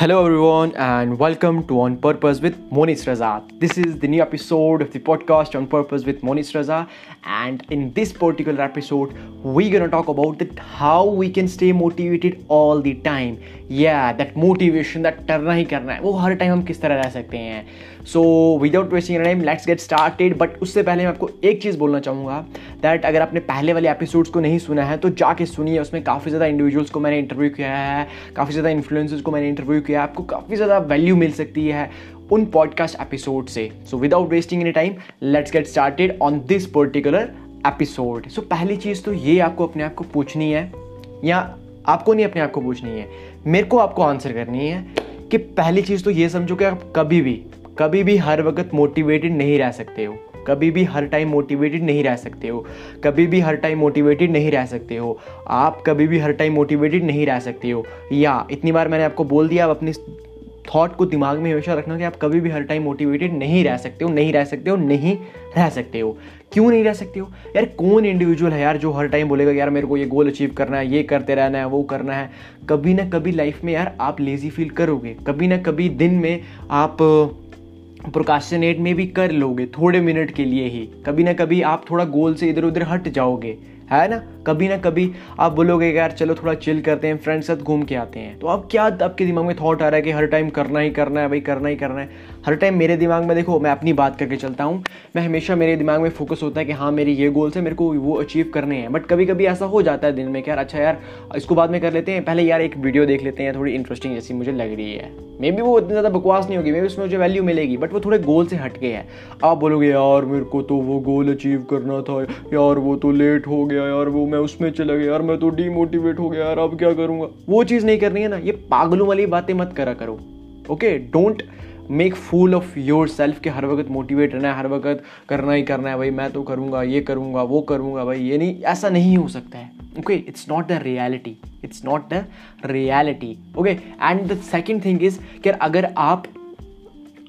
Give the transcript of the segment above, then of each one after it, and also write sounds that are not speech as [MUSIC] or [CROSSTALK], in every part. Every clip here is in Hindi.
Hello, everyone, and welcome to On Purpose with Monis Raza. This is the new episode of the podcast On Purpose with Monis Raza, and in this particular episode, we're gonna talk about that how we can stay motivated all the time. Yeah, that motivation that करना ही करना है। वो हर टाइम हम किस तरह रह सकते हैं। So without wasting time let's get started but उससे पहले मैं आपको एक चीज़ बोलना चाहूँगा दैट अगर आपने पहले वाले एपिसोड्स को नहीं सुना है तो जाके सुनिए। उसमें काफ़ी ज़्यादा इंडिविजुअल्स को मैंने इंटरव्यू किया है काफ़ी ज़्यादा इन्फ्लुएंसर्स को मैंने इंटरव्यू किया है। आपको काफ़ी ज़्यादा वैल्यू मिल सकती है उन पॉडकास्ट एपिसोड से। So without wasting any time let's get started on this particular episode so पहली चीज़ तो ये आपको अपने आप को पूछनी है या आपको नहीं, अपने आप को पूछनी है। मेरे को आपको आंसर करनी है कि पहली चीज़ तो ये समझो कि आप कभी भी कभी भी हर वक्त मोटिवेटेड नहीं रह सकते हो। कभी भी हर टाइम मोटिवेटेड नहीं रह सकते हो। कभी भी हर टाइम मोटिवेटेड नहीं रह सकते हो। आप कभी भी हर टाइम मोटिवेटेड नहीं रह सकते हो। या, इतनी बार मैंने आपको बोल दिया, आप अपनी थॉट को दिमाग में हमेशा रखना कि आप कभी भी हर टाइम मोटिवेटेड नहीं रह सकते हो, नहीं रह सकते हो, नहीं रह सकते हो। क्यों नहीं रह सकते हो? यार, कौन इंडिविजुअल है यार जो हर टाइम बोलेगा यार मेरे को ये गोल अचीव करना है, ये करते रहना है, वो करना है। कभी ना कभी लाइफ में यार आप लेजी फील करोगे। कभी ना कभी दिन में आप प्रोकाशनेट में भी कर लोगे, थोड़े मिनट के लिए ही। कभी ना कभी आप थोड़ा गोल से इधर उधर हट जाओगे। है ना? कभी ना कभी आप बोलोगे यार चलो थोड़ा चिल करते हैं फ्रेंड्स साथ घूम के आते हैं। तो अब क्या आपके दिमाग में थॉट आ रहा है कि हर टाइम करना ही करना है, भाई करना ही करना है। हर टाइम मेरे दिमाग में देखो, मैं अपनी बात करके चलता हूँ। मैं हमेशा मेरे दिमाग में फोकस होता है कि हाँ मेरे ये गोल्स है, मेरे को वो अचीव करने हैं। बट कभी कभी ऐसा हो जाता है दिन में कि यार अच्छा यार, इसको बाद में कर लेते हैं। पहले यार एक वीडियो देख लेते हैं, थोड़ी इंटरेस्टिंग जैसी मुझे लग रही है। मे बी वो इतनी ज़्यादा बकवास नहीं होगी मे बी उसमें मुझे वैल्यू मिलेगी बट वो थोड़े गोल से हट गए हैं। आप बोलोगे, यार मेरे को तो वो गोल अचीव करना था, यार वो तो लेट हो गया यार वो, मैं उसमें चला गया। यार मैं तो डीमोटिवेट हो गया यार, अब क्या करूँगा? वो चीज़ नहीं करनी है ना, ये पागलों वाली बातें मत करा करो। Okay don't make fool of yourself के हर वक्त मोटिवेट रहना है, हर वक्त करना ही करना है, भाई मैं तो करूँगा, ये करूँगा, वो करूँगा, भाई ये नहीं, ऐसा नहीं हो सकता है। Okay it's not the reality it's not the reality okay and the second thing is कि अगर आप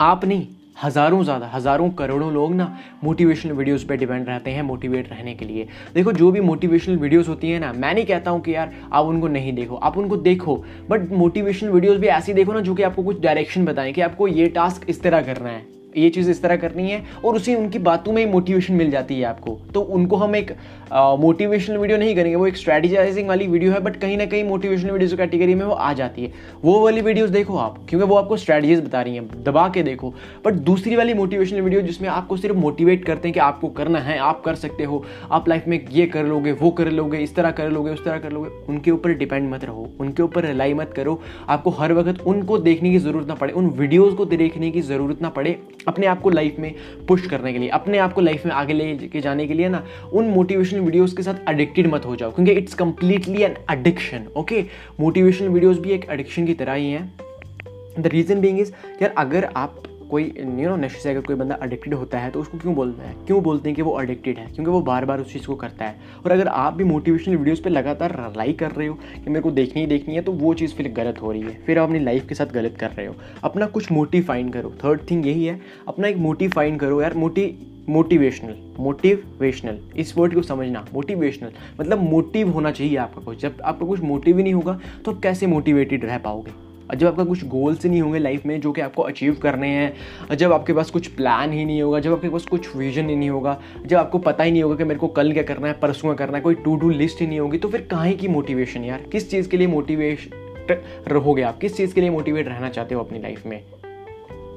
आप नहीं हज़ारों ज़्यादा, हज़ारों करोड़ों लोग ना मोटिवेशनल वीडियोस पे डिपेंड रहते हैं मोटिवेट रहने के लिए। देखो, जो भी मोटिवेशनल वीडियोस होती है ना, मैं नहीं कहता हूँ कि यार आप उनको नहीं देखो, आप उनको देखो। बट मोटिवेशनल वीडियोस भी ऐसी देखो ना, जो कि आपको कुछ डायरेक्शन बताएँ कि आपको ये टास्क इस तरह करना है। ये चीज़ इस तरह करनी है और उसी उनकी बातों में ही मोटिवेशन मिल जाती है आपको। तो उनको हम एक मोटिवेशनल वीडियो नहीं करेंगे, वो एक स्ट्रेटेजाइजिंग वाली वीडियो है बट कहीं ना कहीं मोटिवेशनल वीडियोज़ कैटेगरी में वो आ जाती है। वो वाली वीडियोस देखो आप, क्योंकि वो आपको स्ट्रेटजीज बता रही हैं, दबा के देखो। बट दूसरी वाली मोटिवेशनल वीडियो जिसमें आपको सिर्फ़ मोटिवेट करते हैं कि आपको करना है, आप कर सकते हो, आप लाइफ में ये कर लोगे, वो कर लोगे, इस तरह कर लोगे, उस तरह कर लोगे, उनके ऊपर डिपेंड मत रहो, उनके ऊपर रिलाई मत करो। आपको हर वक्त उनको देखने की ज़रूरत ना पड़े, उन वीडियोज़ को देखने की ज़रूरत ना पड़े अपने आप को लाइफ में पुश करने के लिए, अपने आप को लाइफ में आगे ले के जाने के लिए ना, उन मोटिवेशनल वीडियोस के साथ एडिक्टेड मत हो जाओ, क्योंकि it's completely an addiction okay motivational videos भी एक एडिक्शन की तरह ही हैं. द रीज़न बींग इज़ यार, अगर आप कोई यू नो नशे से अगर कोई बंदा अडिक्टेड होता है तो उसको क्यों बोलते हैं? क्यों बोलते हैं कि वो अडिक्टेड है? क्योंकि वो बार बार उस चीज़ को करता है। और अगर आप भी मोटिवेशनल वीडियोस पे लगातार रिलाई कर रहे हो कि मेरे को देखनी ही देखनी है तो वो चीज़ फिर गलत हो रही है। फिर आप अपनी लाइफ के साथ गलत कर रहे हो। अपना कुछ मोटिव फाइंड करो। थर्ड थिंग यही है, अपना एक मोटिव फाइंड करो यार। मोटी मोटिवेशनल मोटिवेशनल इस वर्ड को समझना मोटिवेशनल मतलब मोटिव होना चाहिए आपका कुछ। जब आपका कुछ मोटिव ही नहीं होगा तो आप कैसे मोटिवेटेड रह पाओगे? जब आपका कुछ गोल्स नहीं होंगे लाइफ में जो कि आपको अचीव करने हैं, जब आपके पास कुछ प्लान ही नहीं होगा, जब आपके पास कुछ विजन ही नहीं होगा, जब आपको पता ही नहीं होगा कि मेरे को कल क्या करना है, परसों क्या करना है, कोई टू डू लिस्ट ही नहीं होगी तो फिर कहाँ की मोटिवेशन यार? किस चीज़ के लिए मोटिवेट रहोगे आप? किस चीज़ के लिए मोटिवेट रहना चाहते हो अपनी लाइफ में?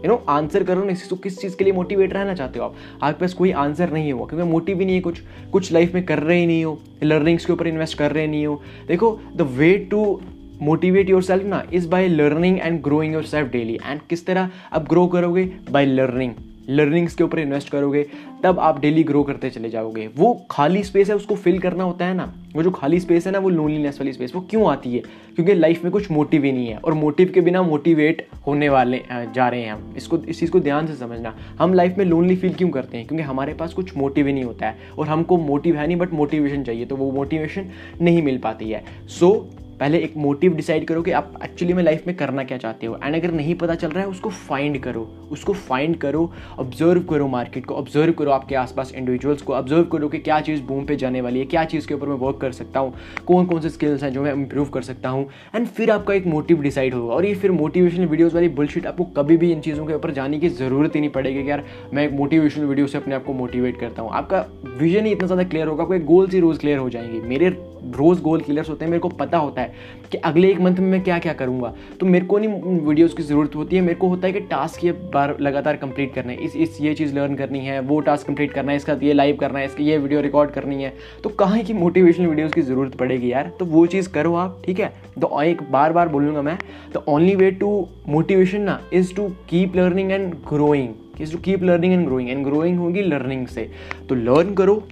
यू नो आंसर करो ना तो किस चीज़ के लिए मोटिवेट रहना चाहते हो आप? आपके पास कोई आंसर नहीं हुआ क्योंकि मोटिव ही नहीं है कुछ। कुछ लाइफ में कर रहे ही नहीं हो लर्निंग्स के ऊपर इन्वेस्ट कर रहे नहीं हो। देखो the way to motivate yourself ना is by learning and growing yourself daily and किस तरह आप ग्रो करोगे? बाय लर्निंग लर्निंग्स के ऊपर इन्वेस्ट करोगे तब आप डेली ग्रो करते चले जाओगे। वो खाली स्पेस है उसको फिल करना होता है ना। वो जो खाली स्पेस है ना वो लोनलीनेस वाली स्पेस वो क्यों आती है? क्योंकि लाइफ में कुछ मोटिव ही नहीं है। और मोटिव के बिना मोटिवेट होने वाले जा रहे हैं हम। इसको इस चीज़ को ध्यान से समझना। हम लाइफ में लोनली फील क्यों करते हैं? क्योंकि हमारे पास कुछ मोटिव ही नहीं होता है। और हमको मोटिव है नहीं बट मोटिवेशन चाहिए। तो वो मोटिवेशन नहीं मिल पाती है। सो so, पहले एक मोटिव डिसाइड करो कि आप एक्चुअली में लाइफ में करना क्या चाहते हो। एंड अगर नहीं पता चल रहा है, उसको फाइंड करो। उसको फाइंड करो ऑब्ज़र्व करो मार्केट को ऑब्ज़र्व करो आपके आसपास इंडिविजुअल्स को ऑब्ज़र्व करो कि क्या चीज़ बूम पे जाने वाली है, क्या चीज़ के ऊपर मैं वर्क कर सकता हूँ कौन कौन से स्किल्स हैं जो मैं इंप्रूव कर सकता हूँ। एंड फिर आपका एक मोटिव डिसाइड होगा। और ये फिर मोटिवेशनल वीडियोज़ वाली बुलशिट आपको कभी भी इन चीज़ों के ऊपर जाने की ज़रूरत ही नहीं पड़ेगी कि यार, मैं एक मोटिवेशनल वीडियो से अपने आप को मोटिवेट करता हूँ। आपका विजन ही इतना ज़्यादा क्लियर होगा, आपको गोल्स ही रोज़ क्लियर हो जाएँगे। मेरे रोज़ गोल क्लियर्स होते हैं, मेरे को पता होता है। कि अगले एक मंथ में मैं क्या क्या करूँगा? तो मेरे को नहीं वीडियोज़ की ज़रूरत होती है। मेरे को होता है कि टास्क ये बार लगातार कंप्लीट करना है। इस इस ये चीज़ लर्न करनी है, वो टास्क कंप्लीट करना है, इसका ये लाइव करना है, इसकी ये वीडियो रिकॉर्ड करनी है। तो कहाँ की मोटिवेशनल वीडियोज़ की ज़रूरत पड़ेगी यार? तो वो चीज़ करो आप, ठीक है? तो एक बार बार बोलूँगा मैं the only way to motivation ना is to keep learning and growing is to keep learning and growing and growing होगी लर्निंग से। तो लर्न करो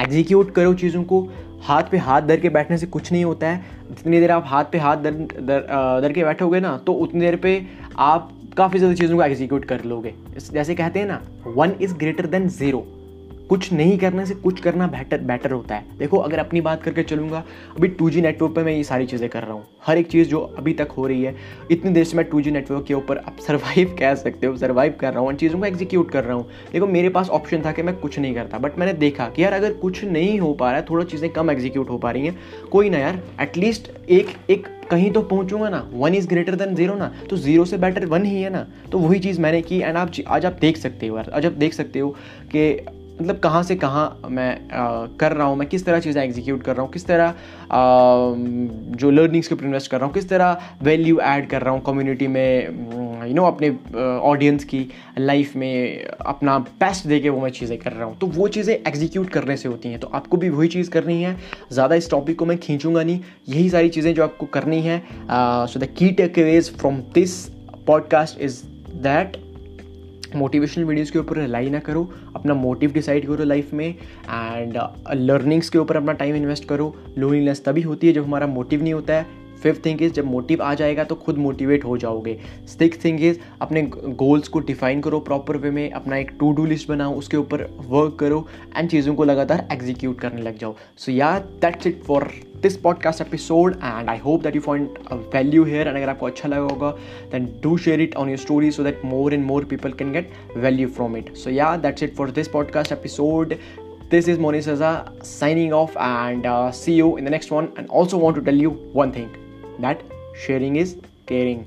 एग्जीक्यूट करो चीज़ों को। हाथ पे हाथ धर के बैठने से कुछ नहीं होता है। जितनी देर आप हाथ पे हाथ धर धर, के बैठोगे ना तो उतनी देर पे आप काफ़ी ज़्यादा चीज़ों को एग्जीक्यूट कर लोगे। जैसे कहते हैं ना one is greater than zero कुछ नहीं करने से कुछ करना बेटर बेटर होता है। देखो, अगर अपनी बात करके चलूँगा, अभी टू नेटवर्क पर मैं ये सारी चीज़ें कर रहा हूँ। हर एक चीज़ जो अभी तक हो रही है, इतनी देर से मैं टू नेटवर्क के ऊपर अब सर्वाइव [LAUGHS] कह सकते हो सर्वाइव कर रहा हूँ, उन चीज़ों को एग्जीक्यूट कर रहा हूँ। देखो, मेरे पास ऑप्शन था कि मैं कुछ नहीं करता बट मैंने देखा कि यार, अगर कुछ नहीं हो पा रहा है, थोड़ा चीज़ें कम एग्जीक्यूट हो पा रही हैं, कोई ना यार एटलीस्ट एक एक कहीं तो पहुंचूँगा ना। One is greater than zero ना तो ज़ीरो से बेटर वन ही है ना। तो वही चीज़ मैंने की एंड आप आज आप देख सकते हो यार, आज आप देख सकते हो कि मतलब कहाँ से कहाँ मैं आ, कर रहा हूँ मैं किस तरह चीज़ें एग्जीक्यूट कर रहा हूँ किस तरह आ, जो लर्निंग्स के ऊपर इन्वेस्ट कर रहा हूँ किस तरह वैल्यू ऐड कर रहा हूँ कम्युनिटी में यू नो अपने ऑडियंस की लाइफ में अपना बेस्ट दे के वो मैं चीज़ें कर रहा हूँ। तो वो चीज़ें एग्जीक्यूट करने से होती हैं। तो आपको भी वही चीज़ करनी है। ज़्यादा इस टॉपिक को मैं खींचूँगा नहीं। यही सारी चीज़ें जो आपको करनी है so the key take from this podcast is that motivational videos के ऊपर रिलाई ना करो अपना मोटिव डिसाइड करो लाइफ में एंड लर्निंग्स uh, के ऊपर अपना टाइम इन्वेस्ट करो। लोनलीनेस तभी होती है जब हमारा मोटिव नहीं होता है। फिफ्थ थिंग इज़ जब मोटिव आ जाएगा तो खुद मोटिवेट हो जाओगे। सिक्स थिंग इज़ अपने गोल्स को डिफाइन करो प्रॉपर वे में अपना एक टू डू लिस्ट बनाओ उसके ऊपर वर्क करो एंड चीज़ों को लगातार एग्जीक्यूट करने लग जाओ। So yeah that's it for this podcast episode and I hope that you find value here and अगर आपको अच्छा लगा होगा then do share it on your story so that more and more people can get value from it so yeah that's it for this podcast episode This is Moni Saza signing off and uh, see you in the next one. And also want to tell you one thing. That sharing is caring.